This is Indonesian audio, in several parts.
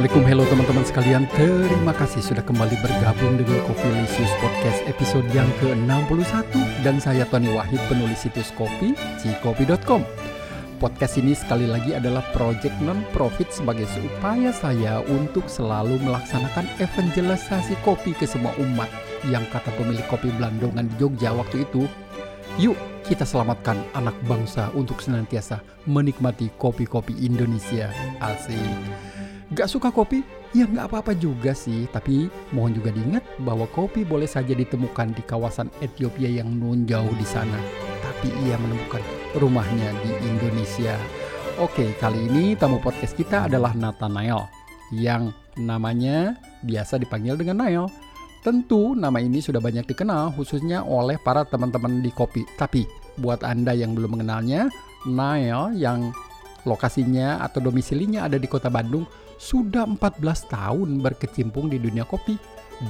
Assalamualaikum, hello teman-teman sekalian. Terima kasih sudah kembali bergabung dengan Kopilisius Podcast episode yang ke-61. Dan saya Tony Wahid, penulis situs kopi, cikopi.com Podcast ini sekali lagi adalah project non-profit sebagai upaya saya untuk selalu melaksanakan evangelisasi kopi ke semua umat. Yang kata pemilik kopi Belandongan di Jogja waktu itu Yuk kita selamatkan anak bangsa untuk senantiasa menikmati kopi-kopi Indonesia. Asik Gak suka kopi? Ya nggak apa-apa juga sih, tapi mohon juga diingat bahwa kopi boleh saja ditemukan di kawasan Ethiopia yang nun jauh di sana. Tapi ia menemukan rumahnya di Indonesia. Oke, kali ini tamu podcast kita adalah Nathanael yang namanya biasa dipanggil dengan Nael. Tentu nama ini sudah banyak dikenal khususnya oleh para teman-teman di kopi. Tapi buat Anda yang belum mengenalnya, Nael yang lokasinya atau domisilinya ada di kota Bandung sudah 14 tahun berkecimpung di dunia kopi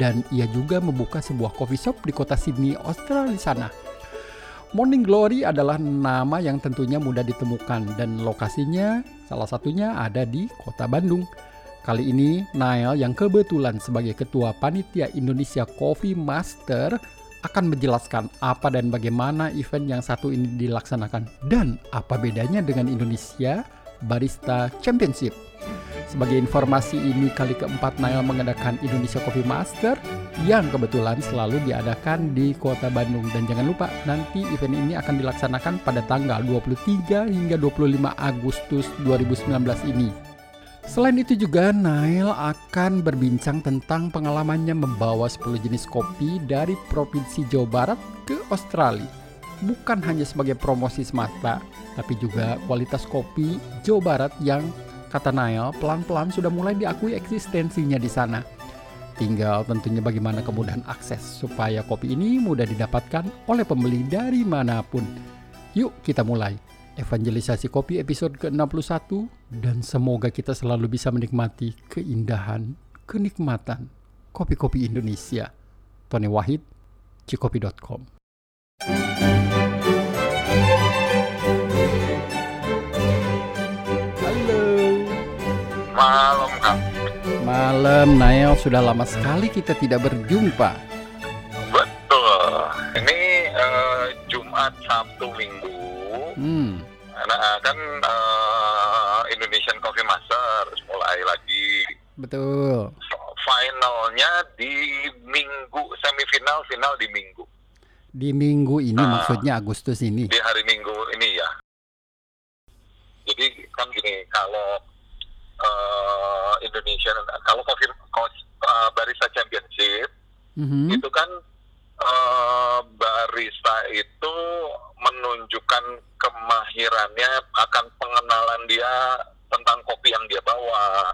dan ia juga membuka sebuah coffee shop di kota Sydney, Australia sana. Morning Glory adalah nama yang tentunya mudah ditemukan dan lokasinya salah satunya ada di kota Bandung. Kali ini Nail yang kebetulan sebagai ketua panitia Indonesia Coffee Master akan menjelaskan apa dan bagaimana event yang satu ini dilaksanakan dan apa bedanya dengan Indonesia Barista Championship. Sebagai informasi ini kali keempat Nail mengadakan Indonesia Coffee Master yang kebetulan selalu diadakan di kota Bandung. Dan jangan lupa nanti event ini akan dilaksanakan pada tanggal 23 hingga 25 Agustus 2019 ini. Selain itu juga Nail akan berbincang tentang pengalamannya membawa 10 jenis kopi dari Provinsi Jawa Barat ke Australia. Bukan hanya sebagai promosi semata, tapi juga kualitas kopi Jawa Barat yang kata Nail, pelan-pelan sudah mulai diakui eksistensinya di sana. Tinggal tentunya bagaimana kemudahan akses supaya kopi ini mudah didapatkan oleh pembeli dari mana pun. Yuk kita mulai evangelisasi kopi episode ke-61 dan semoga kita selalu bisa menikmati keindahan, kenikmatan kopi-kopi Indonesia. Tony Wahid, cikopi.com. Malam Kak. Malam Nael, sudah lama sekali kita tidak berjumpa. Betul. Ini uh, Jumat, Sabtu, Minggu. Hmm. Nah, kan uh, Indonesian Coffee Masters mulai lagi. Betul. Finalnya di Minggu, semifinal, final di Minggu. Di minggu ini Nah. maksudnya Agustus ini. Di hari Minggu ini ya. Jadi kan gini, kalau uh, Indonesia, kalau Coffee uh, Barista Championship Mhm. itu kan eh, barista itu menunjukkan kemahirannya akan pengenalan dia tentang kopi yang dia bawa,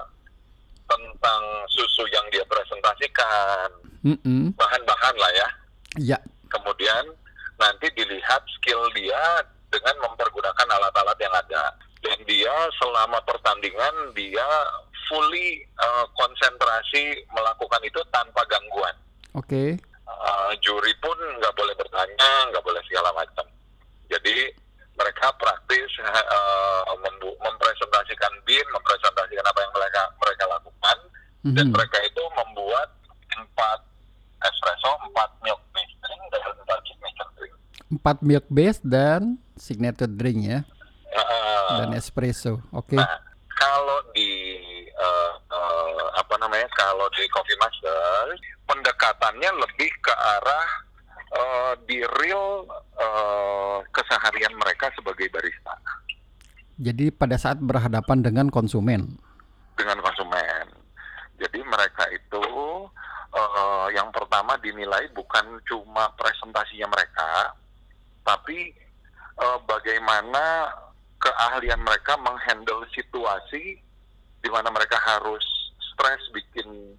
tentang susu yang dia presentasikan, Mm-mm. bahan-bahan lah ya. Ya, Kemudian nanti dilihat skill dia dengan mempergunakan alat-alat yang ada. Dan dia selama pertandingan dia fully eh, konsentrasi melakukan itu tanpa gangguan. oke. Uh, juri pun nggak boleh bertanya, nggak boleh segala macam. Jadi mereka praktis uh, mempresentasikan bin, mempresentasikan apa yang mereka mereka lakukan, dan Mhm. mereka itu membuat empat espresso, empat milk based drink, dan empat signature drink. Empat milk base dan signature drink ya, Uh, dan espresso. Oke. Nah, kalau di uh, uh, apa namanya? Kalau di Coffee Master, pendekatannya lebih ke arah uh, di real uh, keseharian mereka sebagai barista Jadi pada saat berhadapan dengan konsumen. dengan konsumen. Jadi mereka itu uh, yang pertama dinilai bukan cuma presentasinya mereka, tapi uh, bagaimana keahlian mereka menghandle situasi di mana mereka harus stres bikin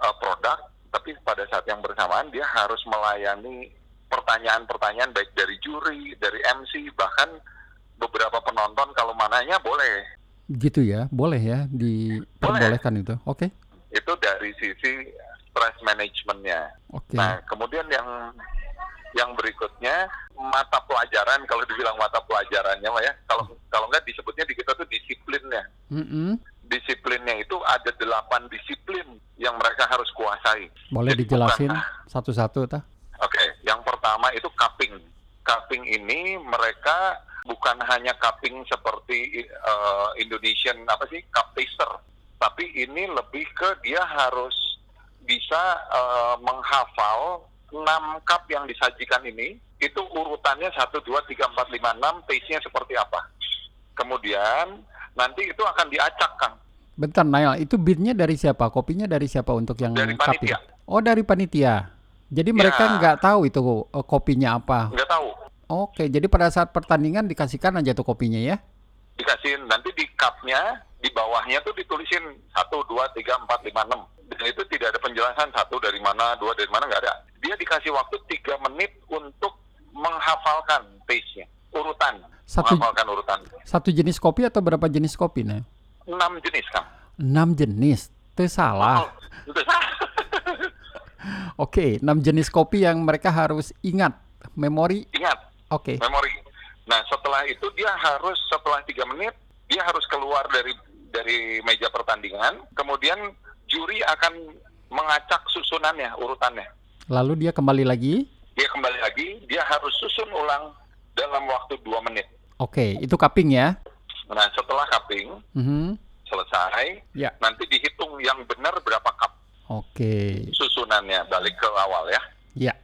uh, produk, tapi pada saat yang bersamaan dia harus melayani pertanyaan-pertanyaan baik dari juri, dari MC, bahkan beberapa penonton kalau mananya boleh Gitu ya, boleh ya diperbolehkan itu. Oke. itu dari sisi stress managementnya. Oke. Nah, kemudian yang yang berikutnya mata pelajaran kalau dibilang mata pelajarannya ya kalau kalau nggak disebutnya di kita tuh disiplinnya Mm-mm. disiplinnya itu ada delapan disiplin yang mereka harus kuasai. Boleh Jadi dijelasin satu-satu tah? Oke, yang pertama itu cupping. Cupping ini mereka bukan hanya cupping seperti eh, Indonesian apa sih cup taster, tapi ini lebih ke dia harus bisa eh, menghafal 6 cup yang disajikan ini itu urutannya 1 2 3 4 5 6 taste-nya seperti apa. Kemudian nanti itu akan diacak Kang Bentar Nail, itu binnya dari siapa? Kopinya dari siapa untuk yang Dari cupping? panitia. Oh dari panitia. Jadi mereka Ya. nggak tahu itu eh, kopinya apa. nggak tahu Oke, jadi pada saat pertandingan dikasihkan aja tuh kopinya ya? dikasihin nanti di cupnya di bawahnya tuh ditulisin satu dua tiga empat lima enam dan itu tidak ada penjelasan satu dari mana dua dari mana nggak ada dia dikasih waktu tiga menit untuk menghafalkan taste-nya urutan Satu- menghafalkan urutan Satu jenis kopi atau berapa jenis kopi Nail? enam jenis kan Enam jenis. Itu salah. Itu Oke, enam jenis kopi yang mereka harus ingat. Memori. ingat Oke. memori nah setelah itu dia harus setelah tiga menit dia harus keluar dari dari meja pertandingan kemudian juri akan mengacak susunannya urutannya Lalu dia kembali lagi. dia kembali lagi, dia harus susun ulang dalam waktu dua menit. Oke, itu cupping ya. Nah, setelah cupping Mhm. selesai, Ya. nanti dihitung yang benar berapa cup Oke. susunannya balik ke awal ya. Ya.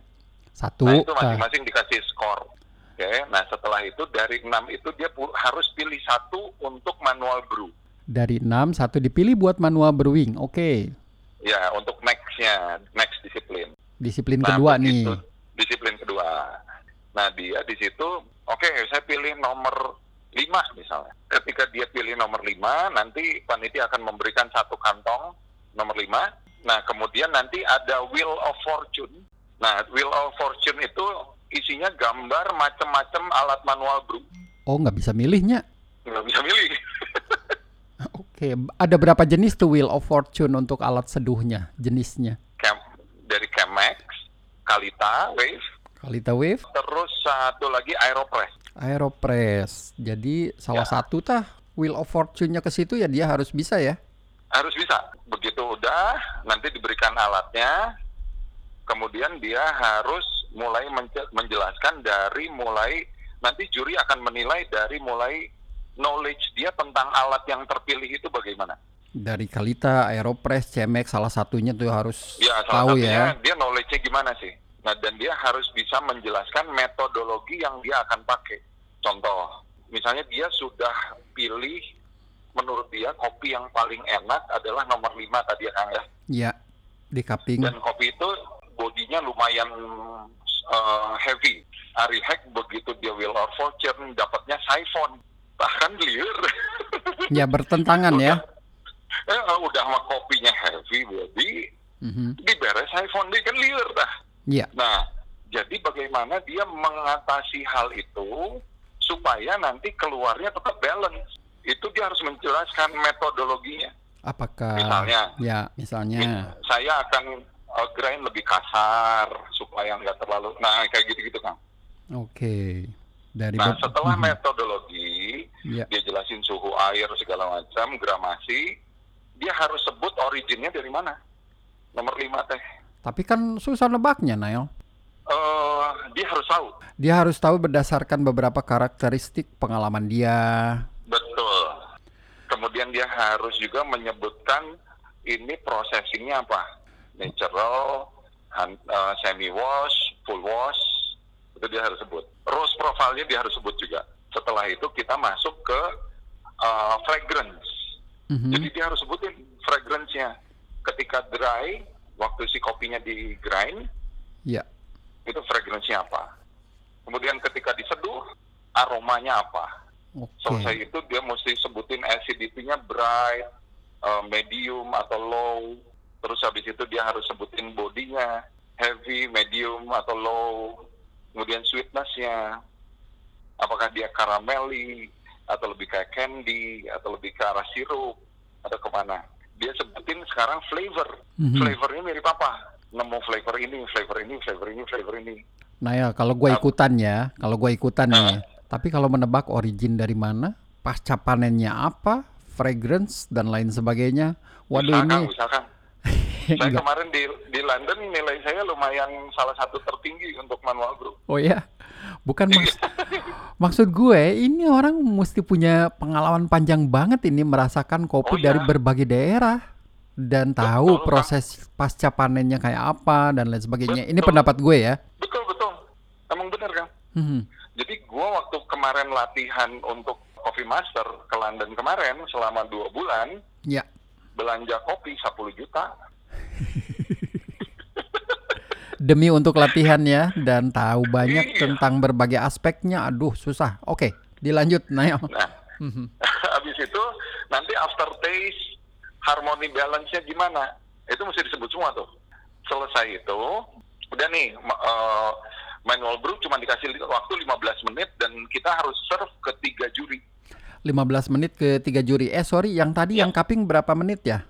Satu. Nah, itu Nah, masing-masing dikasih skor. Oke, nah setelah itu dari enam itu dia harus pilih satu untuk manual brew. dari enam, satu dipilih buat manual brewing. Oke. Ya, untuk nextnya, next disiplin. Disiplin Nah, kedua nih. Disiplin kedua. Nah, dia di situ, oke, saya pilih nomor 5 misalnya. Ketika dia pilih nomor 5, nanti panitia akan memberikan satu kantong nomor 5. Nah, kemudian nanti ada Wheel of Fortune. Nah, Wheel of Fortune itu isinya gambar macam-macam alat manual brew. Oh, nggak bisa milihnya. Nggak bisa milih. Oke, ada berapa jenis tuh Wheel of Fortune untuk alat seduhnya, jenisnya? Kalita, Wave, Kalita Wave, terus satu lagi Aeropress. Aeropress. Jadi salah Ya. satu tah Wheel of Fortune-nya ke situ ya dia harus bisa ya. harus bisa. Begitu udah, nanti diberikan alatnya, kemudian dia harus mulai menje- menjelaskan dari mulai nanti juri akan menilai dari mulai knowledge dia tentang alat yang terpilih itu bagaimana. Dari Kalita, Aeropress, Cemex salah satunya tuh harus Ya, tahu salah satunya ya. dia knowledge-nya gimana sih. Nah, dan dia harus bisa menjelaskan metodologi yang dia akan pakai. Contoh, misalnya dia sudah pilih menurut dia kopi yang paling enak adalah nomor 5 tadi ya Kang ya. Ya, di cupping. dan kopi itu bodinya lumayan uh, heavy. Ari Hack begitu dia Wheel of Fortune dapatnya siphon bahkan liur. Ya bertentangan ya. eh, uh, udah mah kopinya heavy body Mhm. diberes siphon dia kan liur dah. Iya. Nah, jadi bagaimana dia mengatasi hal itu supaya nanti keluarnya tetap balance. Itu dia harus menjelaskan metodologinya. Apakah Misalnya. ya misalnya Saya akan uh, grind lebih kasar supaya nggak terlalu. Nah, kayak gitu-gitu kan. oke dari Nah, setelah Mhm. metodologi, ya dia jelasin suhu air segala macam, gramasi, dia harus sebut originnya dari mana. Nomor lima teh. Tapi kan susah nebaknya Nail. Eh, dia harus tahu. Dia harus tahu berdasarkan beberapa karakteristik pengalaman dia. Betul. Kemudian dia harus juga menyebutkan ini processingnya apa. Natural, han- eh, semi wash, full wash, itu dia harus sebut. Rose profile-nya dia harus sebut juga. Setelah itu kita masuk ke eh, fragrance. Mhm. Jadi dia harus sebutin fragrance-nya. Ketika dry, waktu si kopinya di grind, Ya. itu fragrance-nya apa. Kemudian ketika diseduh, aromanya apa. Oke. Selesai itu dia mesti sebutin acidity-nya bright, uh, medium atau low. Terus habis itu dia harus sebutin bodinya heavy, medium atau low. Kemudian sweetness-nya, apakah dia karameli atau lebih kayak candy atau lebih ke arah sirup atau ke mana. Dia sebutin sekarang flavor. Mhm. Flavornya mirip apa? Nemu flavor ini, flavor ini, flavor ini, flavor ini. Nah ya kalau gue ikutan ya, kalau gue ikutan nih. Tapi kalau menebak origin dari mana, pasca panennya apa, fragrance dan lain sebagainya. Waduh Bisa, ini Kang, Kang. Saya Enggak. kemarin di di London nilai saya lumayan salah satu tertinggi untuk manual brew. Oh ya, bukan maks maksud gue ini orang mesti punya pengalaman panjang banget ini merasakan kopi Oh, dari iya. berbagai daerah dan tahu Betul, proses pasca panennya kayak apa dan lain sebagainya. Ini Betul. pendapat gue ya. Betul betul, emang benar kan? Hmm. Jadi gua waktu kemarin latihan untuk Coffee Master ke London kemarin selama dua bulan Ya, belanja kopi 10 juta. Demi untuk latihan ya dan tahu banyak Iya. tentang berbagai aspeknya. Aduh, susah. Oke, dilanjut, Nail. Nah, Mhm. habis itu nanti after taste harmoni balance-nya gimana? Itu mesti disebut semua tuh. Selesai itu, udah nih eh, manual brew cuma dikasih waktu 15 menit dan kita harus serve ke tiga juri. 15 menit ke tiga juri. Eh, sorry, yang tadi Ya. yang cupping berapa menit ya?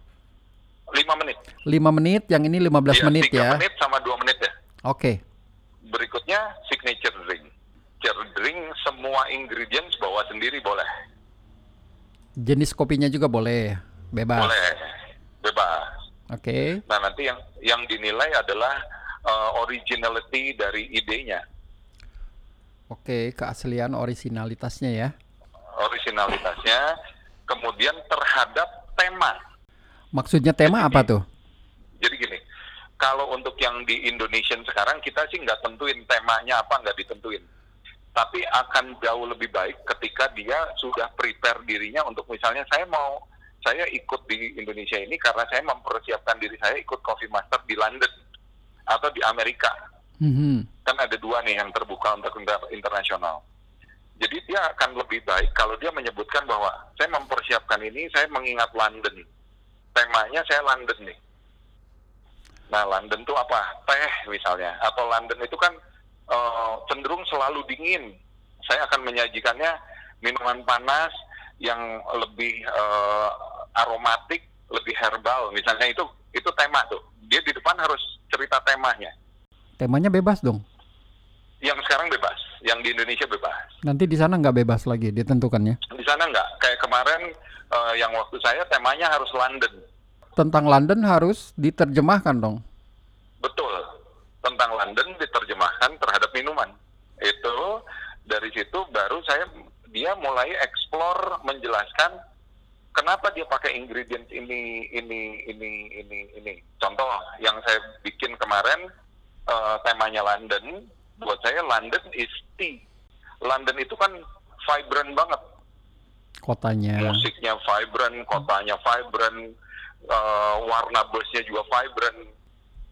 5 menit. 5 menit, yang ini 15 Iya, menit tiga ya. menit sama 2 menit ya. Oke. Berikutnya signature drink. Signature drink semua ingredients bawa sendiri boleh. Jenis kopinya juga boleh, bebas. Boleh. Bebas. Oke. Nah, nanti yang yang dinilai adalah uh, originality dari idenya, Oke, keaslian originalitasnya ya. originalitasnya, kemudian terhadap tema. Maksudnya tema apa tuh? Jadi gini, kalau untuk yang di Indonesia sekarang kita sih nggak tentuin temanya apa nggak ditentuin. Tapi akan jauh lebih baik ketika dia sudah prepare dirinya untuk misalnya saya mau saya ikut di Indonesia ini karena saya mempersiapkan diri saya ikut Coffee Master di London atau di Amerika. Mhm. Kan ada dua nih yang terbuka untuk inter- internasional. Jadi dia akan lebih baik kalau dia menyebutkan bahwa saya mempersiapkan ini, saya mengingat London. Temanya saya London nih. Nah, London itu apa? Teh misalnya. Atau London itu kan eh, cenderung selalu dingin. Saya akan menyajikannya minuman panas yang lebih eh, aromatik, lebih herbal. Misalnya itu itu tema tuh. Dia di depan harus cerita temanya. Temanya bebas dong. Yang sekarang bebas, yang di Indonesia bebas. Nanti di sana nggak bebas lagi ditentukannya. Di sana nggak. Kayak kemarin eh, yang waktu saya temanya harus London. Tentang London harus diterjemahkan dong. Betul. Tentang London diterjemahkan terhadap minuman. Itu dari situ baru saya dia mulai explore menjelaskan kenapa dia pakai ingredients ini ini ini ini ini. Contoh yang saya bikin kemarin eh, temanya London. Buat saya London is tea. London itu kan vibrant banget. Kotanya. musiknya vibrant, kotanya vibrant, eh, warna busnya juga vibrant,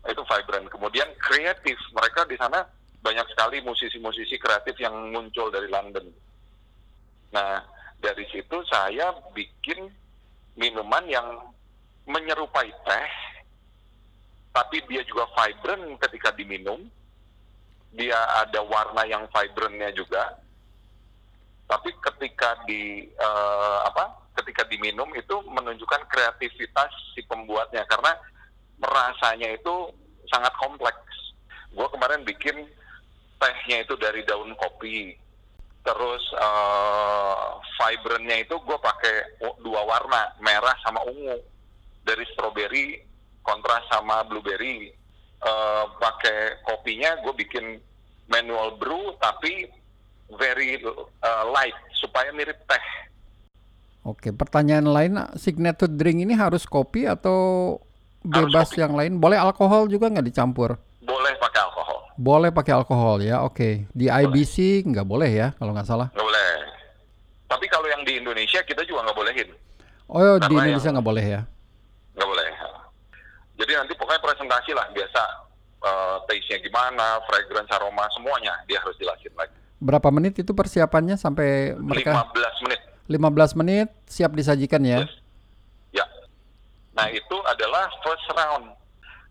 itu vibrant. Kemudian kreatif, mereka di sana banyak sekali musisi-musisi kreatif yang muncul dari London. Nah, dari situ saya bikin minuman yang menyerupai teh, tapi dia juga vibrant ketika diminum. Dia ada warna yang vibrantnya juga, tapi ketika di eh, apa ketika diminum itu menunjukkan kreativitas si pembuatnya karena rasanya itu sangat kompleks. Gue kemarin bikin tehnya itu dari daun kopi, terus eh, vibrantnya itu gue pakai dua warna merah sama ungu dari strawberry kontras sama blueberry. Eh, pakai kopinya gue bikin manual brew tapi very uh, light supaya mirip teh. Oke, pertanyaan lain, signature drink ini harus kopi atau Harus bebas kopi. yang lain? Boleh alkohol juga nggak dicampur? Boleh pakai alkohol, Boleh pakai alkohol ya, oke. Di IBC nggak boleh ya, kalau nggak salah. nggak boleh. Tapi kalau yang di Indonesia kita juga nggak bolehin, Oh, di Karena Indonesia yang- nggak boleh ya? nggak boleh. Jadi nanti pokoknya presentasi lah biasa. Uh, taste-nya gimana, fragrance, aroma, semuanya dia harus jelasin lagi. Berapa menit itu persiapannya sampai mereka 15 menit. 15 menit siap disajikan ya? Yes. Ya. Nah itu adalah first round.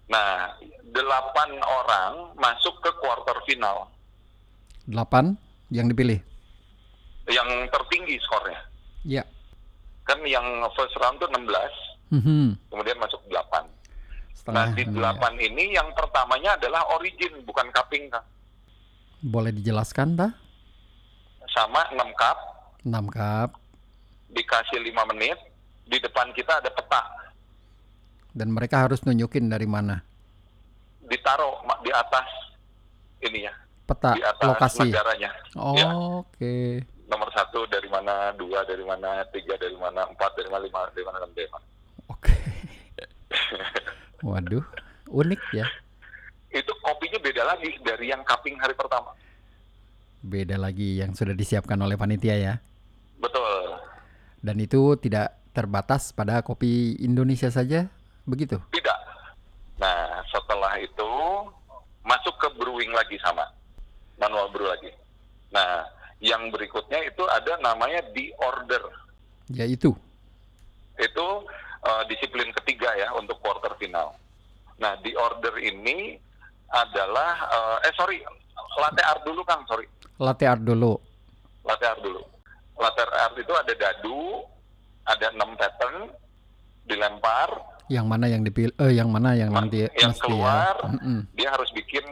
Nah, delapan orang masuk ke quarter final 8 yang dipilih. yang tertinggi skornya. Ya. Kan yang first round tuh 16, Mhm. kemudian masuk 8. Setengah. Nah, di ini ya. 8 ini yang pertamanya adalah origin, bukan cupping, Kang. Boleh dijelaskan dah? Sama 6 cup, 6 cup. dikasih 5 menit, di depan kita ada peta Dan mereka harus nunjukin dari mana ditaruh di atas ini ya peta di atas lokasi. negaranya Oh, Ya. Oke. nomor satu dari mana dua dari mana tiga dari mana empat dari mana lima dari mana enam dari mana Oke. Waduh, unik ya. Itu kopinya beda lagi dari yang cupping hari pertama Beda lagi yang sudah disiapkan oleh panitia ya. betul Dan itu tidak terbatas pada kopi Indonesia saja, begitu? tidak nah setelah itu masuk ke brewing lagi sama manual brew lagi nah yang berikutnya itu ada namanya di order Yaitu. itu eh, disiplin ketiga ya untuk quarter final. Nah di order ini adalah eh, eh sorry latte art dulu kang sorry Latte art dulu. latte art dulu. Latte art itu ada dadu, ada enam pattern dilempar, Yang mana yang dipilih? Eh, yang mana yang nanti yang mesti keluar. ya? Mm-mm. dia harus bikin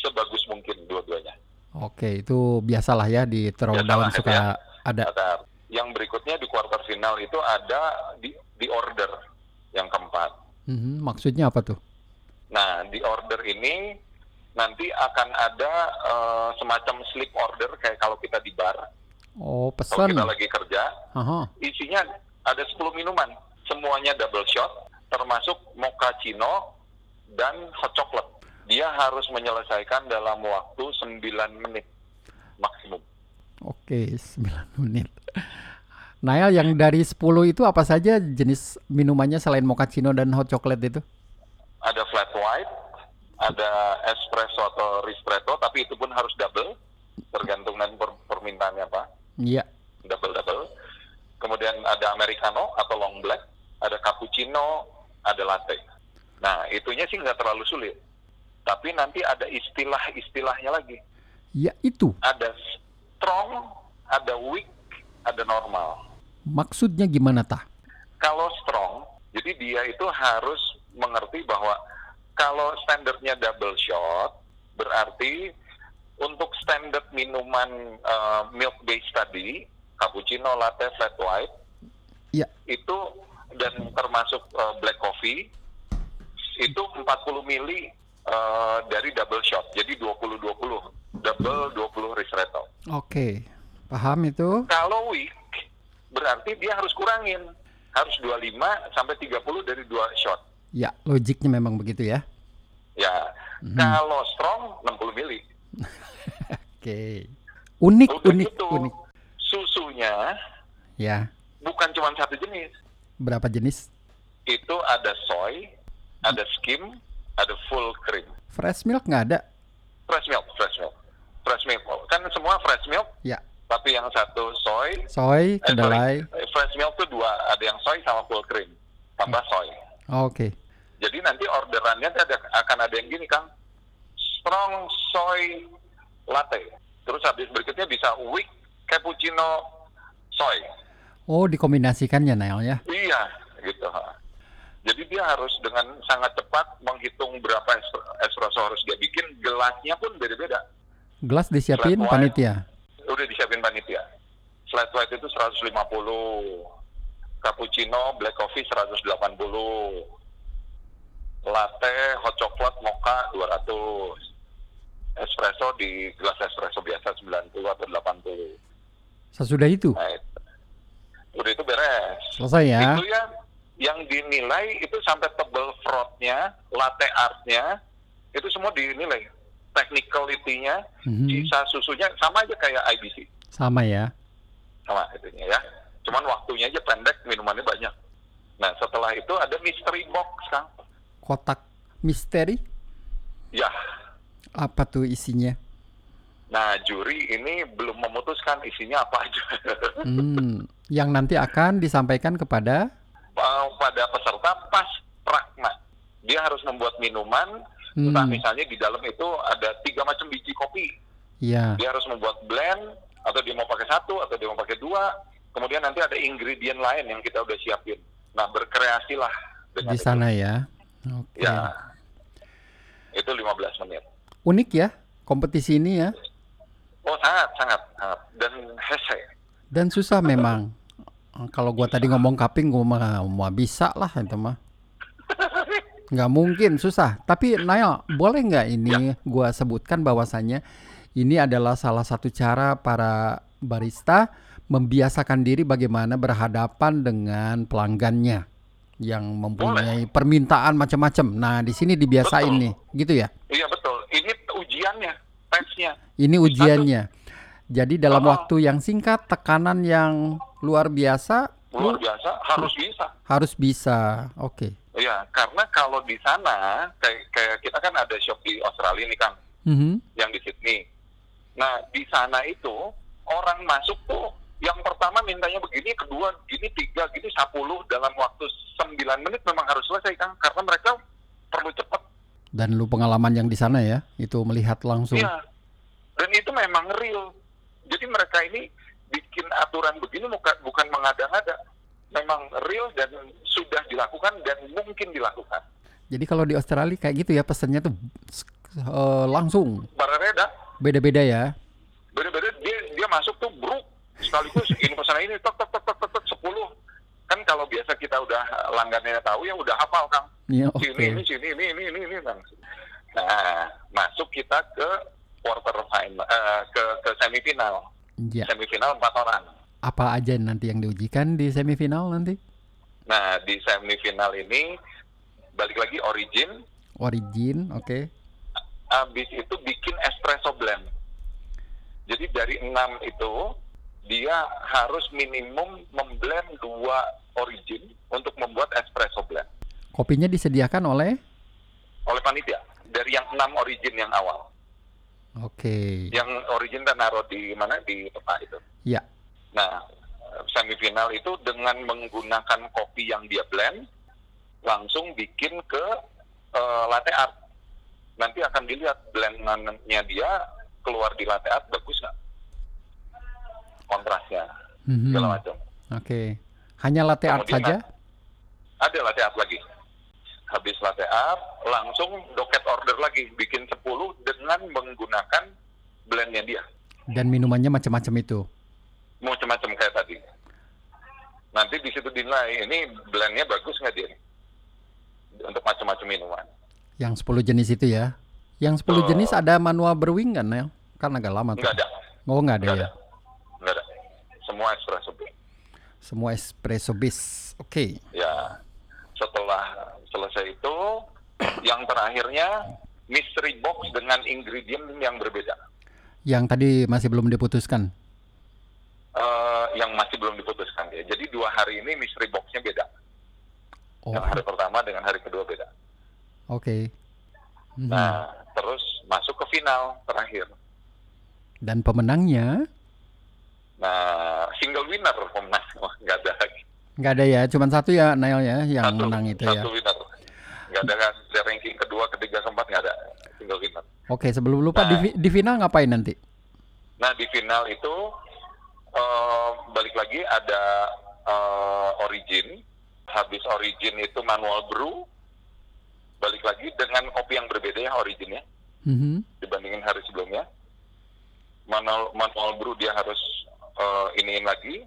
sebagus mungkin dua-duanya. Oke, itu biasalah ya di throwdown Biasalah, suka ya. ada. Yang berikutnya di quarter final itu ada di, di order yang keempat. Mhm, Maksudnya apa tuh? Nah, di order ini nanti akan ada eh, semacam slip order kayak kalau kita di bar, Oh, kalau pesan. kita lagi kerja, Aha. isinya ada 10 minuman, semuanya double shot, termasuk mochaccino dan hot chocolate. Dia harus menyelesaikan dalam waktu 9 menit maksimum. Oke, 9 menit. Nail yang dari 10 itu apa saja jenis minumannya selain mochaccino dan hot chocolate itu? Ada flat white, ada espresso atau ristretto, tapi itu pun harus double, tergantung nanti per- permintaannya apa. Iya. double double. Kemudian ada americano atau long black, ada cappuccino, ada latte. Nah, itunya sih nggak terlalu sulit. Tapi nanti ada istilah-istilahnya lagi. Ya itu. Ada strong, ada weak, ada normal. Maksudnya gimana tah? Kalau strong, jadi dia itu harus mengerti bahwa kalau standarnya double shot, berarti untuk standar minuman eh, milk based tadi, cappuccino, latte, flat white, Ya. itu dan termasuk eh, black coffee, itu 40 mili eh, dari double shot, jadi 20-20, double 20 ristretto. Oke. Paham itu? Kalau weak, berarti dia harus kurangin. Harus 25 sampai 30 dari dua shot. Ya, logiknya memang begitu ya. Ya. Mhm. Kalau strong 60 mili. Oke. Unik, Udah unik, gitu. unik. Susunya Ya. bukan cuma satu jenis. Berapa jenis? Itu ada soy, ada skim, ada full cream. Fresh milk nggak ada? Fresh milk, fresh milk. Fresh milk. Kan semua fresh milk, Ya. tapi yang satu soy, Soy, eh, kedelai. sorry, fresh milk tuh dua, ada yang soy sama full cream. Tambah soy. Oke. Nanti orderannya akan ada yang gini Kang. Strong soy latte. Terus habis berikutnya bisa weak cappuccino soy. Oh, dikombinasikannya Nail ya. Iya, gitu. Jadi dia harus dengan sangat cepat menghitung berapa es- espresso harus dia bikin. Gelasnya pun beda-beda. Gelas disiapin Flat white. panitia. Udah disiapin panitia. Flat white itu 150. Cappuccino, black coffee 180. Latte, hot chocolate, mocha 200. Espresso di gelas espresso biasa 90 atau 80. Sesudah itu. Nah, itu. udah itu beres. Selesai ya. Itu ya yang dinilai itu sampai tebel frothnya, latte artnya, itu semua dinilai. Technicality-nya, Mhm. sisa susunya sama aja kayak IBC. Sama ya. sama itunya ya. Cuman waktunya aja pendek, minumannya banyak. Nah setelah itu ada mystery box kan? Kotak misteri Ya. apa tuh isinya? Nah juri ini belum memutuskan isinya apa aja. Hmm, yang nanti akan disampaikan kepada Pada peserta pas prakna, dia harus membuat minuman. Entah Hmm. misalnya di dalam itu ada tiga macam biji kopi. ya. Dia harus membuat blend, atau dia mau pakai satu, atau dia mau pakai dua. Kemudian nanti ada ingredient lain yang kita udah siapin. Nah berkreasilah di itu. sana ya. Oke. Ya. Itu 15 menit. Unik ya kompetisi ini ya. Oh sangat sangat sangat dan hese. Dan susah memang. Kalau gua tadi ngomong cupping gua mah mau bisa lah itu mah. Nggak mungkin, susah. Tapi Nail, boleh nggak ini gua sebutkan bahwasannya ini adalah salah satu cara para barista membiasakan diri bagaimana berhadapan dengan pelanggannya yang mempunyai permintaan macam-macam. Nah, di sini dibiasain Betul. nih, gitu ya. Iya betul. Ini ujiannya, tesnya. Ini ujiannya. Jadi dalam Oh. waktu yang singkat, tekanan yang luar biasa, Luar lu biasa, harus bisa. harus bisa. Oke. Iya, karena kalau di sana kayak, kayak kita kan ada shop di Australia nih Kang, Mhm. yang di Sydney. Nah, di sana itu orang masuk tuh yang pertama mintanya begini, kedua gini, tiga gini, sepuluh dalam waktu 9 menit memang harus selesai Kang, karena mereka perlu cepat. Dan lu pengalaman yang di sana ya, itu melihat langsung. Iya. Dan itu memang real. Jadi mereka ini bikin aturan begini bukan bukan mengada-ngada. Memang real dan sudah dilakukan dan mungkin dilakukan. Jadi kalau di Australia kayak gitu ya pesannya tuh eh, langsung Barareda beda-beda ya. beda-beda dia dia masuk tuh bruk sekaligus ini pesan ini tek tek tek tek tek, tek 10 kan kalau biasa kita udah langganannya tahu ya udah hafal kang Iya, oke. sini ini sini ini ini ini ini Kang. nah masuk kita ke quarter final eh, ke ke semifinal Ya. semifinal empat orang Apa aja nanti yang diujikan di semifinal nanti? nah di semifinal ini balik lagi origin Origin, oke. habis itu bikin espresso blend. Jadi dari enam itu dia harus minimum memblend dua origin untuk membuat espresso blend Kopinya disediakan oleh oleh panitia dari yang enam origin yang awal. Oke. Yang origin kan naruh di mana di peta itu. Ya. Nah semifinal itu dengan menggunakan kopi yang dia blend langsung bikin ke eh, latte art. Nanti akan dilihat blendannya dia keluar di latte art bagus nggak kontrasnya Mhm. segala macam. Oke. Hanya latte art Kemudian saja? Ada latte art lagi. Habis latte art langsung doket order lagi bikin 10 dengan menggunakan blendnya dia. Dan minumannya macam-macam itu. Macam-macam kayak tadi. Nanti di situ dinilai ini blendnya bagus nggak dia untuk macam-macam minuman. Yang 10 jenis itu ya. Yang 10 Oh. jenis ada manual brewing kan ya? Kan agak lama tuh. Nggak ada, Oh, nggak ada nggak ya. ada, nggak ada. Semua espresso blend. Semua espresso bis. Oke. Ya, setelah selesai itu, yang terakhirnya mystery box dengan ingredient yang berbeda. Yang tadi masih belum diputuskan. Eh, yang masih belum diputuskan ya. Jadi dua hari ini mystery boxnya beda. Oh, Yang hari pertama dengan hari kedua beda. oke. Mhm. Nah, terus masuk ke final terakhir. Dan pemenangnya Nah, single winner pemenang nggak ada lagi. nggak ada ya, cuman satu ya Nail ya yang satu, menang itu ya. satu winner. Nggak ada kan? Ada ranking kedua, ketiga, keempat nggak ada single winner. Oke, sebelum lupa di, Nah. fi- di final ngapain nanti? Nah di final itu eh, balik lagi ada eh, origin, habis origin itu manual brew, balik lagi dengan kopi yang berbeda ya originnya Mhm. dibandingin hari sebelumnya. Manual manual brew dia harus eh, iniin lagi,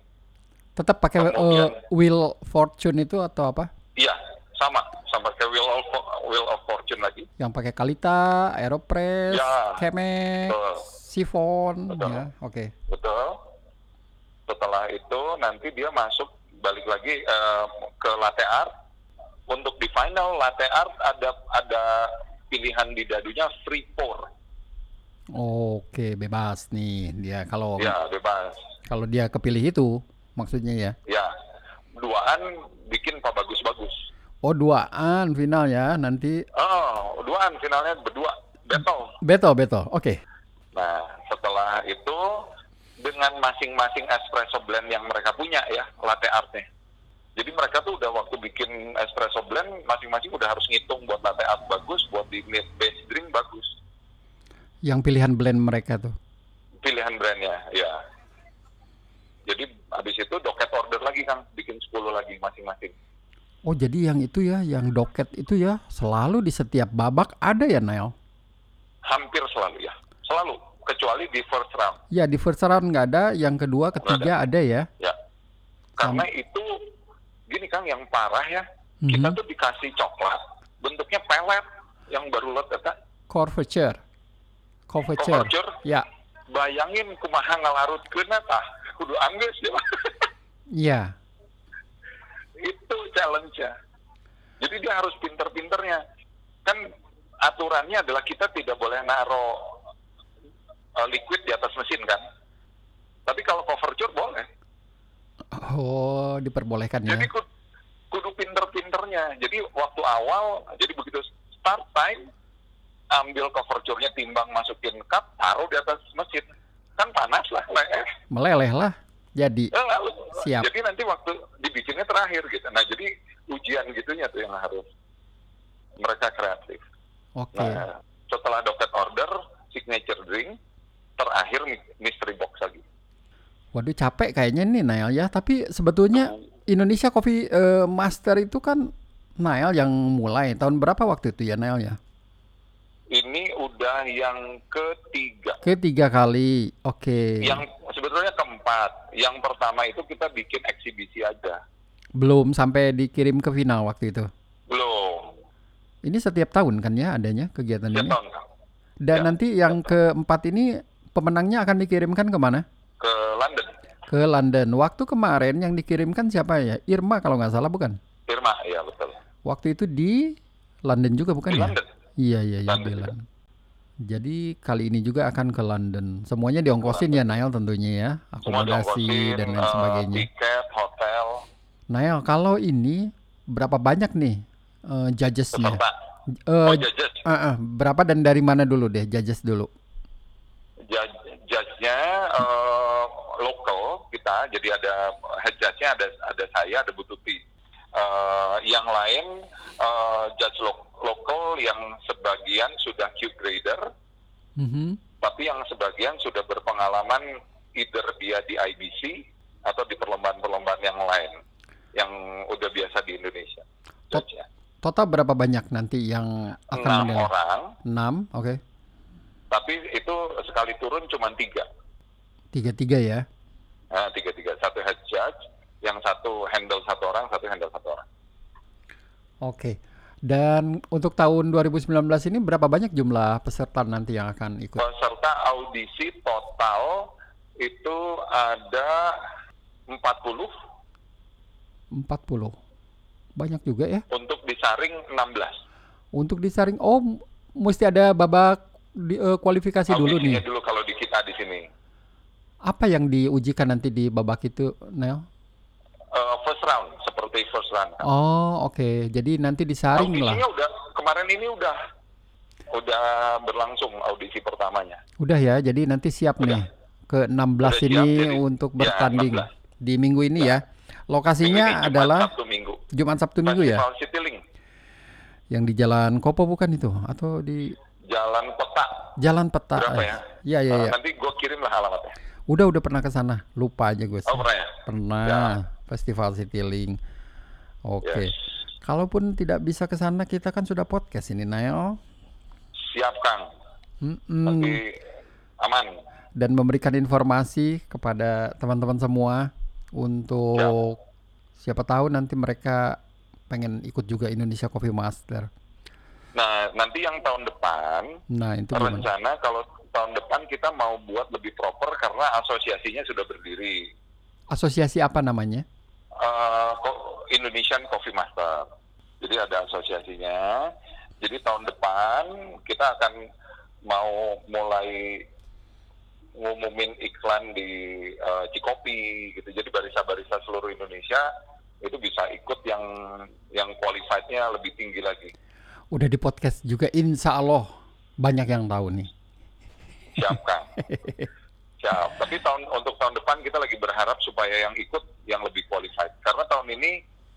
Tetap pakai uh, wheel fortune itu atau apa? iya sama sama kayak wheel of wheel of fortune lagi. Yang pakai Kalita, Aeropress, Ya, betul. Sifon, Betul. ya. Oke. Betul. Setelah itu nanti dia masuk balik lagi eh, ke latte art. Untuk di final latte art ada ada pilihan di dadunya free pour. Oke, bebas nih dia kalau Ya bebas. Kalau dia kepilih itu maksudnya ya. Ya duaan bikin apa bagus-bagus. Oh, duaan final ya nanti Oh duaan finalnya berdua battle. beto beto. Oke. Nah setelah itu dengan masing-masing espresso blend yang mereka punya ya latte artnya. Jadi mereka tuh udah waktu bikin espresso blend masing-masing udah harus ngitung buat latte art bagus, buat di mid base drink bagus. Yang pilihan blend mereka tuh. Pilihan brandnya, ya. Jadi habis itu doket order lagi Kang, bikin 10 lagi masing-masing. Oh, jadi yang itu ya, yang doket itu ya selalu di setiap babak ada ya, Nail? Hampir selalu ya, selalu. Kecuali di first round, Ya, di first round nggak ada, yang kedua, ketiga ada ya. ya. Karena itu gini Kang yang parah ya. Kita Mhm. tuh dikasih coklat bentuknya pelet yang baru let eta Curvature. Curvature. Curvature. Ya. bayangin kumaha ngalarutkeun tah kudu anggeus ya. Ya. itu challenge-nya. Jadi dia harus pinter-pinternya. Kan aturannya adalah kita tidak boleh naro uh, liquid di atas mesin kan. Tapi kalau coverture boleh. Oh, diperbolehkan ya. Jadi kudu, kudu pinter-pinternya. Jadi waktu awal, jadi begitu start time, ambil coverture-nya timbang masukin cup, taruh di atas mesin. Kan panas lah, leher. Meleleh lah. Jadi. Eh, lalu, Siap. Jadi nanti waktu dibikinnya terakhir gitu. Nah jadi ujian gitunya tuh yang harus mereka kreatif. Oke. Nah setelah docket order, signature drink, terakhir mystery box lagi. Waduh capek kayaknya nih Nail ya. Tapi sebetulnya Indonesia Coffee eh, Master itu kan Nail yang mulai tahun berapa waktu itu ya Nail ya? Ini udah yang ketiga. Ketiga kali. Oke. Yang sebetulnya keempat. Yang pertama itu kita bikin eksibisi aja. Belum sampai dikirim ke final waktu itu. Belum. Ini setiap tahun kan ya adanya kegiatan Ya ini. tahun. Dan Ya. nanti yang keempat ini pemenangnya akan dikirimkan ke mana? ke London. Ke London. Waktu kemarin yang dikirimkan siapa ya? Irma kalau nggak salah bukan? Firma, ya betul. Waktu itu di London juga bukan Di ya? London. Iya iya iya London juga. London. Jadi kali ini juga akan ke London. Semuanya diongkosin ya Nail tentunya ya, akomodasi dan lain eh, sebagainya. Tiket, hotel, Nail kalau ini berapa banyak nih eh, judgesnya? peserta. Eh, oh, judges. eh, eh, berapa dan dari mana dulu deh judges dulu? Judge- Judge-nya eh, lokal kita, jadi ada head judge-nya ada ada saya, ada Bu Tuti. Eh, yang lain eh, judge lo- lokal yang sebagian sudah Q grader, Mhm. tapi yang sebagian sudah berpengalaman either dia di IBC atau di perlombaan-perlombaan yang lain yang udah biasa di Indonesia. Judge-nya. Total berapa banyak nanti yang akan Enam menilai? orang, Enam, oke. tapi itu sekali turun cuma tiga. Tiga-tiga ya. Nah, tiga-tiga. Satu head judge, yang satu handle satu orang, satu handle satu orang. Oke. Dan untuk tahun 2019 ini berapa banyak jumlah peserta nanti yang akan ikut? Peserta audisi total itu ada 40 40. Banyak juga ya. untuk disaring 16. Untuk disaring, oh mesti ada babak di, eh, kualifikasi dulu Audisinya nih. dulu kalau di kita di sini. Apa yang diujikan nanti di babak itu, Nel? Eh, first round, seperti first. Oh, oke. Jadi nanti disaring lah. Audisinya udah kemarin ini udah udah berlangsung audisi pertamanya. Udah ya. Jadi nanti siap Udah. nih ke 16 Udah siap, ini jadi- untuk ya, bertanding 16. di minggu ini ya. Minggu Lokasinya ini Jumat, adalah Sabtu Minggu. Jumat Sabtu Minggu ya. Yang di Jalan Kopo bukan itu atau di Jalan Peta. Jalan Peta? Berapa eh. ya? Iya, iya, Eh, iya. Nanti gue kirim lah alamatnya. Udah udah pernah ke sana. Lupa aja gue. Oh pernah ya? Pernah Festival Citylink. Oke. Yes. Kalaupun tidak bisa ke sana, kita kan sudah podcast ini, Nail. Siap Kang. Mm-mm. Nanti aman. Dan memberikan informasi kepada teman-teman semua untuk siapa tahu nanti mereka pengen ikut juga Indonesia Coffee Master. Nah, nanti yang tahun depan, Nah, itu gimana? rencana kalau tahun depan kita mau buat lebih proper karena asosiasinya sudah berdiri. Asosiasi apa namanya? Co- Indonesian Coffee Master. Jadi ada asosiasinya. Jadi tahun depan kita akan mau mulai ngumumin iklan di eh, Cikopi gitu. Jadi barista-barista seluruh Indonesia itu bisa ikut yang yang qualified-nya lebih tinggi lagi. Udah di podcast juga, insya Allah banyak yang tahu nih. Siap Kang. Siap. Tapi tahun untuk tahun depan kita lagi berharap supaya yang ikut yang lebih qualified. Karena tahun ini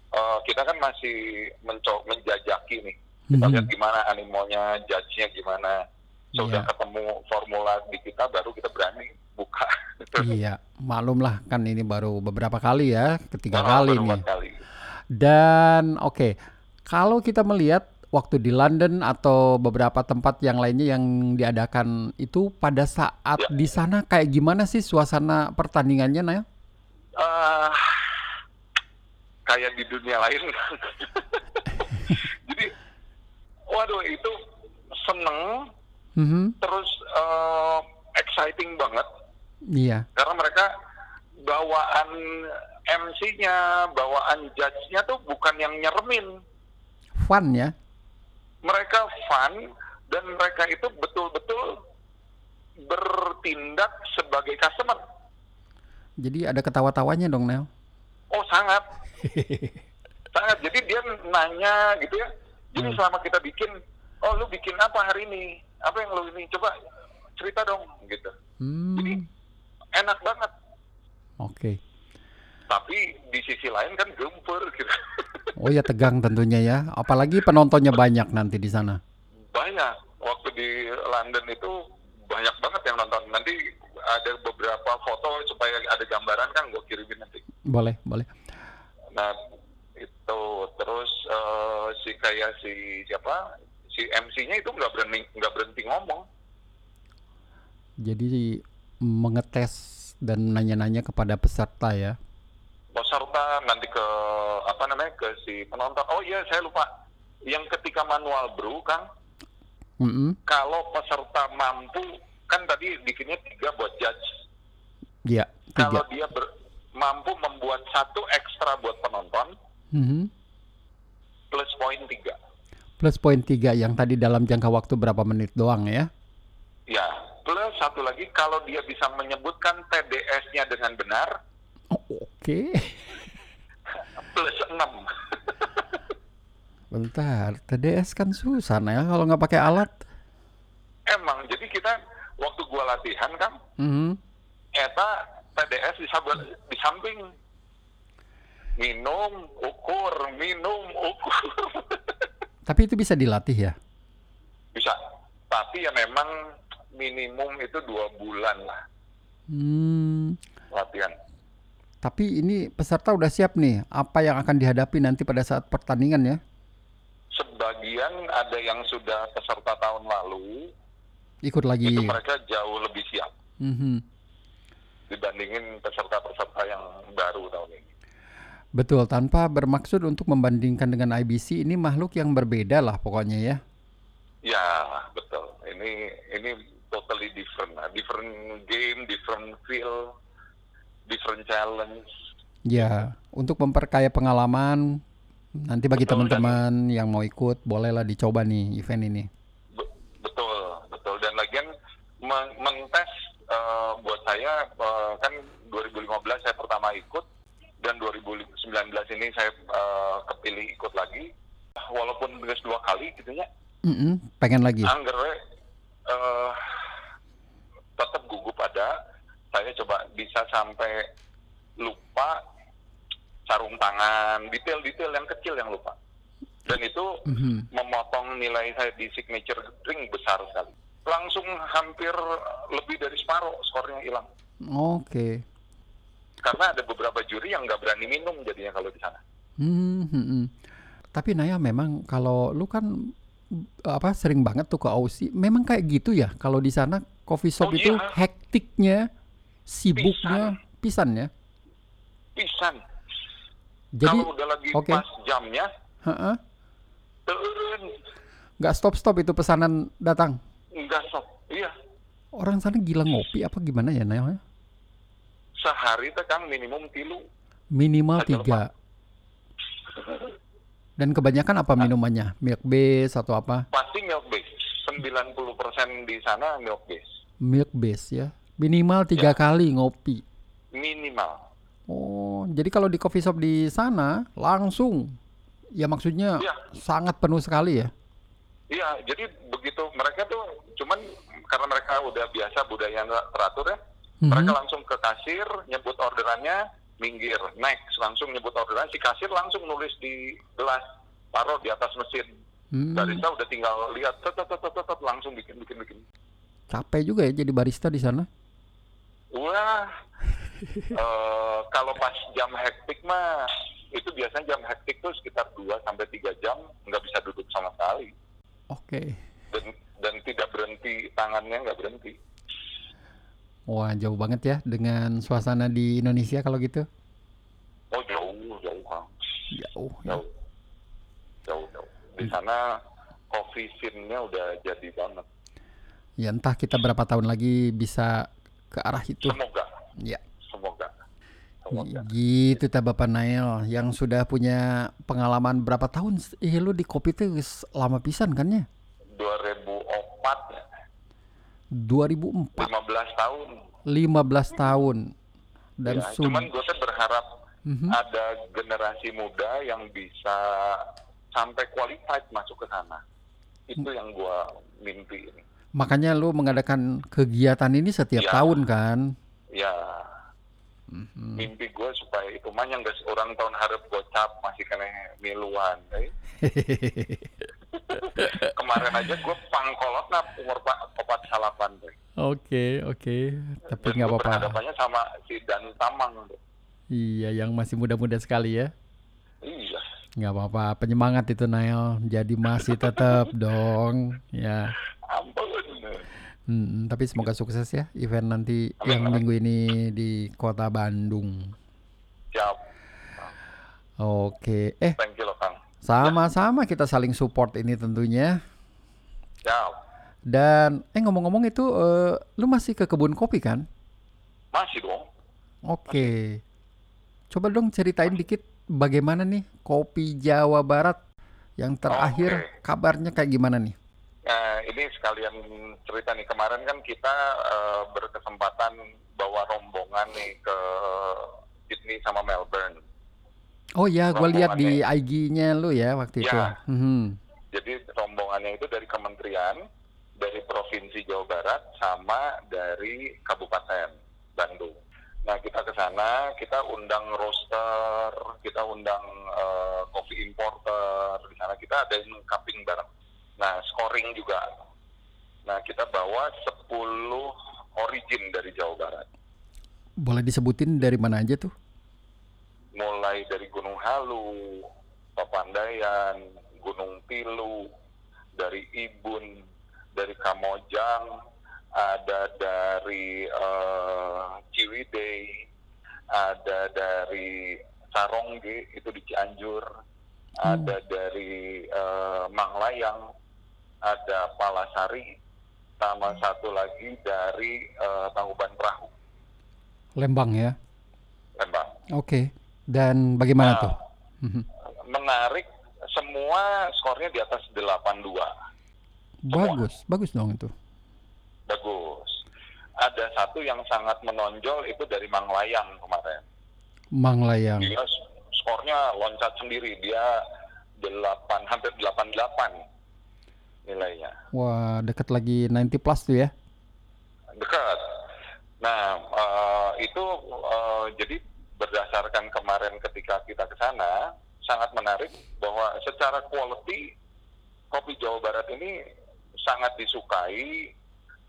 eh, kita kan masih menco menjajaki nih. Kita Mhm. lihat gimana animonya, judge-nya gimana. Sudah Iya. ketemu formula di kita baru kita berani buka. Iya, maklum lah kan ini baru beberapa kali ya, ketiga Nah, kali nih. kali. Dan oke, kalau kita melihat waktu di London atau beberapa tempat yang lainnya yang diadakan itu pada saat Ya. di sana kayak gimana sih suasana pertandingannya, Nail? Eh, kayak di dunia lain. Jadi, waduh itu seneng, Mhm. terus eh, exciting banget Iya. karena mereka bawaan MC-nya, bawaan judge-nya tuh bukan yang nyeremin. Fun ya. Mereka fun dan mereka itu betul-betul bertindak sebagai customer. Jadi ada ketawa-tawanya dong, Nel. Oh sangat, sangat. Jadi dia nanya gitu ya. Jadi Hmm. selama kita bikin, oh lu bikin apa hari ini? Apa yang lu ini? Coba cerita dong gitu. Jadi Hmm. enak banget. Oke. Tapi di sisi lain kan gempur gitu. Oh ya tegang tentunya ya. Apalagi penontonnya banyak nanti di sana. banyak. Waktu di London itu banyak banget yang nonton. Nanti ada beberapa foto supaya ada gambaran kan gue kirimin nanti. Boleh, boleh. Nah itu terus eh, si kayak si siapa si MC-nya itu nggak berhenti nggak berhenti ngomong. Jadi mengetes dan nanya-nanya kepada peserta ya. Peserta nanti ke apa namanya ke si penonton. Oh iya saya lupa. Yang ketika manual brew kan Mm-mm. kalau peserta mampu kan tadi bikinnya tiga buat judge. Iya, Kalau tiga. dia ber- mampu membuat satu ekstra buat penonton Mhm. plus poin tiga. Plus poin tiga yang tadi dalam jangka waktu berapa menit doang ya. Ya, plus satu lagi kalau dia bisa menyebutkan TDS-nya dengan benar Oh, Oke. plus 6. Bentar, TDS kan susah ya kalau nggak pakai alat. Emang jadi kita waktu gua latihan kan Mhm. eta TDS di, di samping minum, ukur, minum, ukur. Tapi itu bisa dilatih ya. bisa. Tapi ya memang minimum itu dua bulan lah Hmm. latihan. Tapi ini peserta udah siap nih apa yang akan dihadapi nanti pada saat pertandingan ya. Sebagian ada yang sudah peserta tahun lalu, Ikut lagi. itu mereka jauh lebih siap Mhm. dibandingin peserta-peserta yang baru tahun ini. Betul, tanpa bermaksud untuk membandingkan dengan IBC ini makhluk yang berbeda lah pokoknya ya. Ya, betul. Ini ini totally different, different game, different feel, different challenge. Ya, untuk memperkaya pengalaman nanti bagi teman-teman yang mau ikut bolehlah dicoba nih event ini. Be- betul, betul. Dan lagian men- mentes eh, buat saya eh, kan 2015 saya pertama ikut dan 2019 ini saya eh, kepilih ikut lagi. Walaupun tugas dua kali gitu ya, Mm-mm, pengen lagi. anggernya eh tetap gugup ada. Saya coba bisa sampai lupa sarung tangan, detail-detail yang kecil yang lupa. Dan itu Mhm. memotong nilai saya di signature ring besar sekali. Langsung hampir lebih dari separuh skornya hilang. Oke. Karena ada beberapa juri yang nggak berani minum jadinya kalau di sana. Hmm, hmm, hmm. Tapi Naya memang kalau lu kan apa sering banget tuh ke Aussie, memang kayak gitu ya. Kalau di sana coffee shop Oh, itu iya. hektiknya, sibuknya, pisan, ya. Pisan. Jadi, kalau udah lagi oke. pas jamnya, heeh, nggak stop-stop itu pesanan datang. Nggak stop. Iya. Orang sana gila ngopi apa gimana ya Naya? Sehari teh Kang minimum tilu. Minimal Aja tiga. Dan kebanyakan apa minumannya? Milk base atau apa? Pasti milk base. 90% di sana milk base. Milk base ya. Minimal tiga Ya. kali ngopi. Minimal. Oh, jadi kalau di coffee shop di sana langsung, ya maksudnya Iya. sangat penuh sekali ya. Iya, jadi begitu mereka tuh cuman karena mereka udah biasa budaya teratur ya, Mhm. mereka langsung ke kasir nyebut orderannya, minggir, next langsung nyebut orderan, si kasir langsung nulis di gelas, taruh di atas mesin. Hmm, Barista udah tinggal lihat, tet, tet, tet, tet, tet, langsung bikin, bikin, bikin. capek juga ya jadi barista di sana. Wah, eh, kalau pas jam hektik mah itu biasanya jam hektik tuh sekitar 2 sampai 3 jam nggak bisa duduk sama sekali Oke. dan dan tidak berhenti tangannya nggak berhenti. Wah, jauh banget ya dengan suasana di Indonesia kalau gitu. Oh jauh jauh Kang. Jauh ya. jauh jauh jauh di sana coffee scene-nya udah jadi banget Ya entah kita berapa tahun lagi bisa ke arah itu. semoga Ya. semoga semoga Gitu ta Bapak Nail yang sudah punya pengalaman berapa tahun? Eh lu di kopi geus lama pisan kan ya? 2004 ya 2004, 15 tahun 15 tahun. Dan ya, cuman gue tuh berharap Mhm. ada generasi muda yang bisa sampai qualified masuk ke sana itu yang gua mimpi ini makanya lu mengadakan kegiatan ini setiap Ya. tahun kan? ya Mhm. mimpi gue supaya itu mah yang guys orang tahun harap gocap masih kena miluan eh. kemarin aja gue pangkolot nah umur opat salapan deh Oke, oke. Tapi Dan nggak apa-apa. berhadapannya sama si Dan Tamang tuh. Iya, yang masih muda-muda sekali ya. iya Nggak apa-apa, penyemangat itu Nail. Jadi masih tetap dong. Ya. ampun Hmm, tapi semoga sukses ya event nanti Amin, yang amin. minggu ini di kota Bandung. siap Oke, eh thank you loh Kang sama-sama kita saling support ini tentunya. siap Dan eh ngomong-ngomong itu eh, lu masih ke kebun kopi kan? masih dong Oke. Coba dong ceritain dikit bagaimana nih kopi Jawa Barat yang terakhir Oke. kabarnya kayak gimana nih? Nah, ini sekalian cerita nih kemarin kan kita eh, berkesempatan bawa rombongan nih ke Sydney sama Melbourne. Oh ya, gue lihat di. IG-nya lu ya waktu itu. Ya. Mhm. Jadi rombongannya itu dari kementerian, dari provinsi Jawa Barat, sama dari Kabupaten Bandung. Nah kita ke sana, kita undang roaster, kita undang eh, coffee importer, di sana kita ada cupping bareng. Nah scoring juga. Nah kita bawa 10 origin dari Jawa Barat. Boleh disebutin dari mana aja tuh? mulai dari Gunung Halu, Papandayan, Gunung Tilu, dari Ibun, dari Kamojang, ada dari eh, Ciwidey, ada dari Sarongge itu di Cianjur, ada dari eh, Manglayang, ada Palasari, sama satu lagi dari eh, Tangkuban Perahu, Lembang ya. Lembang. Oke. Dan bagaimana Nah, tuh? Mhm. menarik semua skornya di atas 82 Bagus, bagus dong itu. bagus ada satu yang sangat menonjol itu dari Manglayang kemarin Manglayang. dia skornya loncat sendiri dia 8 hampir 88 nilainya Wah, deket lagi 90 plus tuh ya. dekat nah eh, itu eh, jadi berdasarkan kemarin ketika kita ke sana sangat menarik bahwa secara quality kopi Jawa Barat ini sangat disukai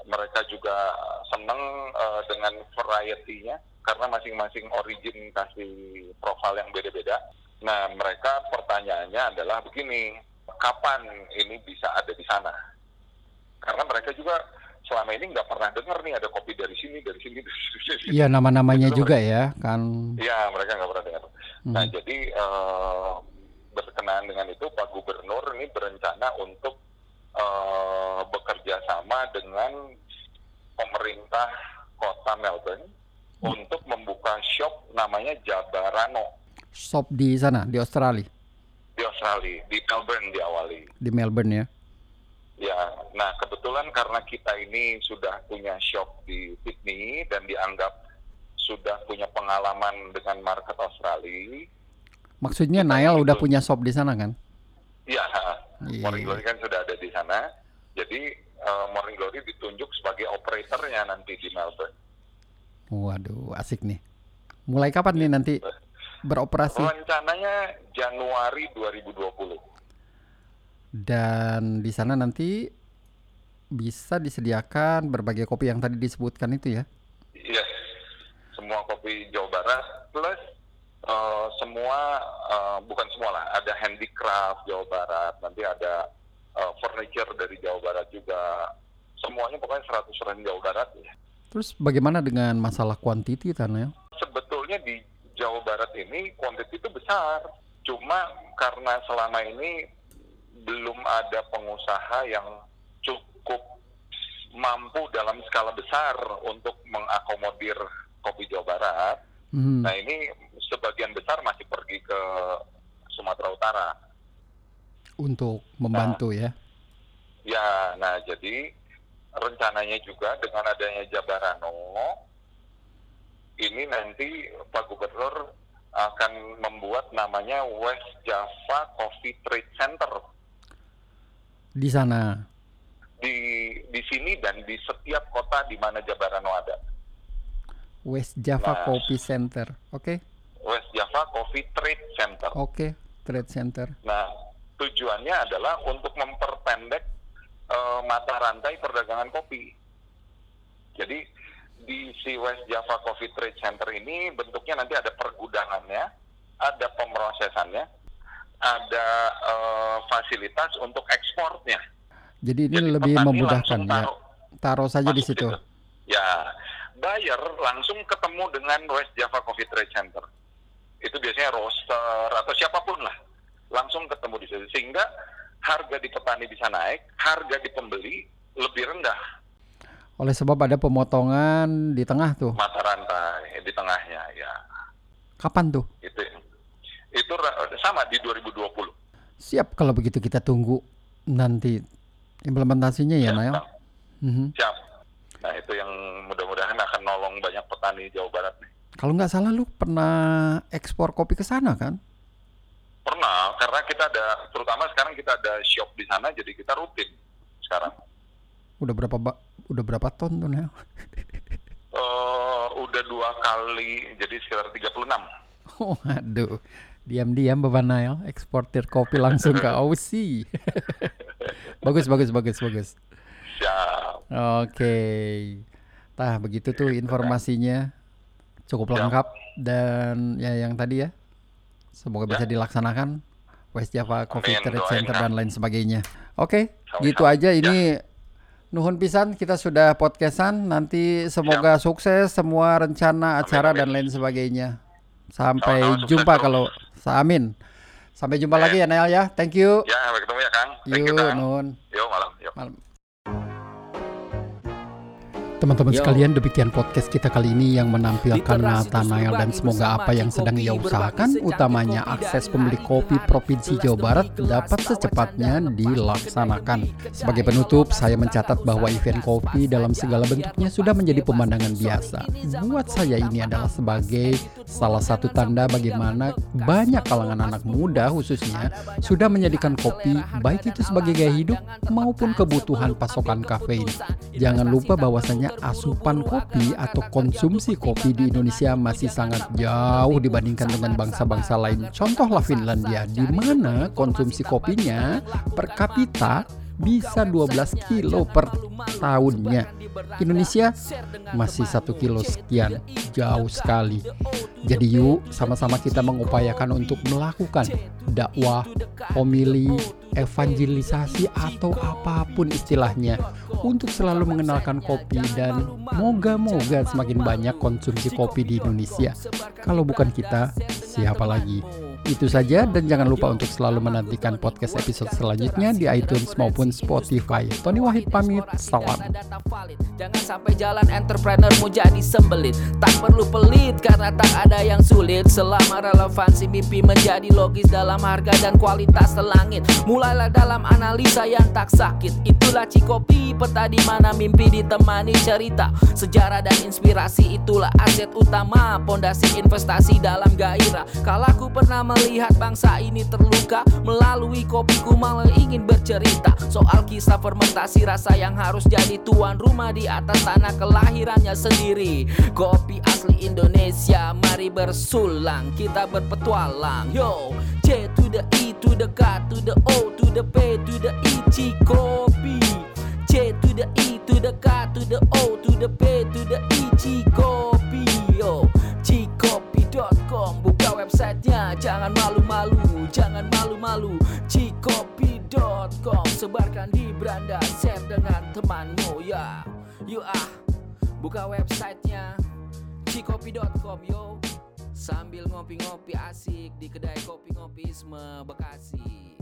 mereka juga senang eh, dengan variety-nya karena masing-masing origin kasih profil yang beda-beda. Nah, mereka pertanyaannya adalah begini, kapan ini bisa ada di sana? Karena mereka juga selama ini nggak pernah dengar nih ada kopi dari sini, dari sini, dari sini. Iya, nama-namanya juga ya, kan. Iya, mereka nggak pernah dengar. Nah, Mhm. jadi eh, berkenaan dengan itu Pak Gubernur ini berencana untuk eh, bekerja sama dengan pemerintah kota Melbourne untuk membuka shop namanya Jabarano Shop di sana, di Australia, di Australia, di Melbourne diawali. di Melbourne ya. Ya, nah kebetulan karena kita ini sudah punya shop di Sydney dan dianggap sudah punya pengalaman dengan market Australia, Maksudnya Kita Nail itu- udah punya shop di sana kan? Iya, Iya. Morning Glory kan sudah ada di sana. Jadi eh, Morning Glory ditunjuk sebagai operatornya nanti di Melbourne. Waduh, asik nih. Mulai kapan nih nanti beroperasi? Rencananya Januari 2020. Dan di sana nanti bisa disediakan berbagai kopi yang tadi disebutkan itu ya. Yes, semua kopi Jawa Barat plus eh, semua eh, bukan semua lah, ada handicraft Jawa Barat, nanti ada eh, furniture dari Jawa Barat juga. Semuanya pokoknya 100% Jawa Barat. ya. Terus bagaimana dengan masalah kuantiti Tanel? sebetulnya di Jawa Barat ini kuantiti itu besar. Cuma karena selama ini belum ada pengusaha yang cukup mampu dalam skala besar untuk mengakomodir kopi Jawa Barat. Hmm. Nah ini sebagian besar masih pergi ke Sumatera Utara. Untuk membantu ya. Ya, nah jadi rencananya juga dengan adanya Jabarano, ini nanti Pak Gubernur akan membuat namanya West Java Coffee Trade Center Di sana. di di sini dan di setiap kota di mana Jabarano ada. West Java Nah. Coffee Center. Oke. West Java Coffee Trade Center. Oke, Trade Center. Nah, tujuannya adalah untuk memperpendek eh, mata rantai perdagangan kopi. Jadi di si West Java Coffee Trade Center ini bentuknya nanti ada pergudangannya, ada pemrosesannya, ada eh, fasilitas untuk ekspornya. Jadi ini Jadi lebih memudahkan ya. taruh- Taruh saja di masuk situ. Ya, buyer langsung ketemu dengan West Java Coffee Trade Center. Itu biasanya roaster atau siapa pun lah, langsung ketemu di situ. Sehingga harga di petani bisa naik, harga di pembeli lebih rendah Oleh sebab ada pemotongan di tengah tuh. mata rantai di tengahnya. Ya, Kapan tuh? itu itu sama di 2020. Siap kalau begitu kita tunggu nanti implementasinya ya, Nail. Bang. Mhm. Siap. Nah itu yang mudah-mudahan akan nolong banyak petani Jawa Barat nih. Kalau nggak salah lu pernah ekspor kopi ke sana kan? Pernah, karena kita ada, terutama sekarang kita ada shop di sana, jadi kita rutin sekarang. Udah berapa ba- udah berapa ton tuh, Nail? Eh, udah dua kali, jadi sekitar 36. Oh, aduh. Diam-diam Bapak Nail eksportir kopi langsung ke Aussie. bagus, bagus, bagus, bagus. Siap. Oke. Tah, begitu tuh informasinya. Cukup Siap. lengkap dan ya yang tadi ya. Semoga bisa dilaksanakan West Java Coffee Amin, Trade Center dan lain sebagainya. Oke, Sama-sama. gitu aja ini Nuhun pisan kita sudah podcastan nanti semoga sukses semua rencana acara amin. dan lain sebagainya. Sampai Sama-sama, jumpa kalau amin. Sampai jumpa Eh. lagi ya Nail ya. Thank you. Ya, sampai ketemu ya Kang. Thank you Yuk, Kang. Nuhun. Yuk, malam. Yuk. Malam. Teman-teman sekalian, demikian podcast kita kali ini yang menampilkan Nathanael dan semoga apa yang sedang ia usahakan, utamanya akses pembeli kopi Provinsi Jawa Barat dapat secepatnya dilaksanakan. Sebagai penutup, saya mencatat bahwa event kopi dalam segala bentuknya sudah menjadi pemandangan biasa. Buat saya ini adalah sebagai salah satu tanda bagaimana banyak kalangan anak muda khususnya sudah menjadikan kopi baik itu sebagai gaya hidup maupun kebutuhan pasokan kafein. Jangan lupa bahwasanya asupan kopi atau konsumsi kopi di Indonesia masih sangat jauh dibandingkan dengan bangsa-bangsa lain. Contohlah Finlandia, di mana konsumsi kopinya per kapita bisa 12 kilo per tahunnya. Indonesia masih satu kilo sekian, jauh sekali. Jadi yuk sama-sama kita mengupayakan untuk melakukan dakwah, homili, evangelisasi atau apa pun istilahnya untuk selalu mengenalkan kopi dan moga-moga semakin banyak konsumsi kopi di Indonesia. Kalau bukan kita, siapa lagi? Itu saja dan jangan lupa untuk selalu menantikan podcast episode selanjutnya di iTunes maupun Spotify. Tony Wahid pamit, salam. Jangan sampai jalan entrepreneurmu jadi sembelit. Tak perlu pelit karena tak ada yang sulit. Selama relevansi mimpi menjadi logis dalam harga dan kualitas telangit Mulailah dalam analisa yang tak sakit. Itulah Cikopi, peta di mana mimpi ditemani cerita. Sejarah dan inspirasi itulah aset utama. Pondasi investasi dalam gairah. Kala ku pernah melihat bangsa ini terluka Melalui kopiku malah ingin bercerita Soal kisah fermentasi rasa yang harus jadi tuan rumah di atas tanah kelahirannya sendiri Kopi asli Indonesia mari bersulang kita berpetualang Yo C to the E to the K to the O to the P to the I Cikopi C to the E to the K to the O to the P to the I Cikopi Yo Cikopi.com websitenya. Jangan malu-malu jangan malu-malu. Cikopi.com sebarkan di beranda share dengan temanmu ya. Yuk ah. Buka websitenya Cikopi.com yo. Sambil ngopi-ngopi asik di kedai kopi ngopisme Bekasi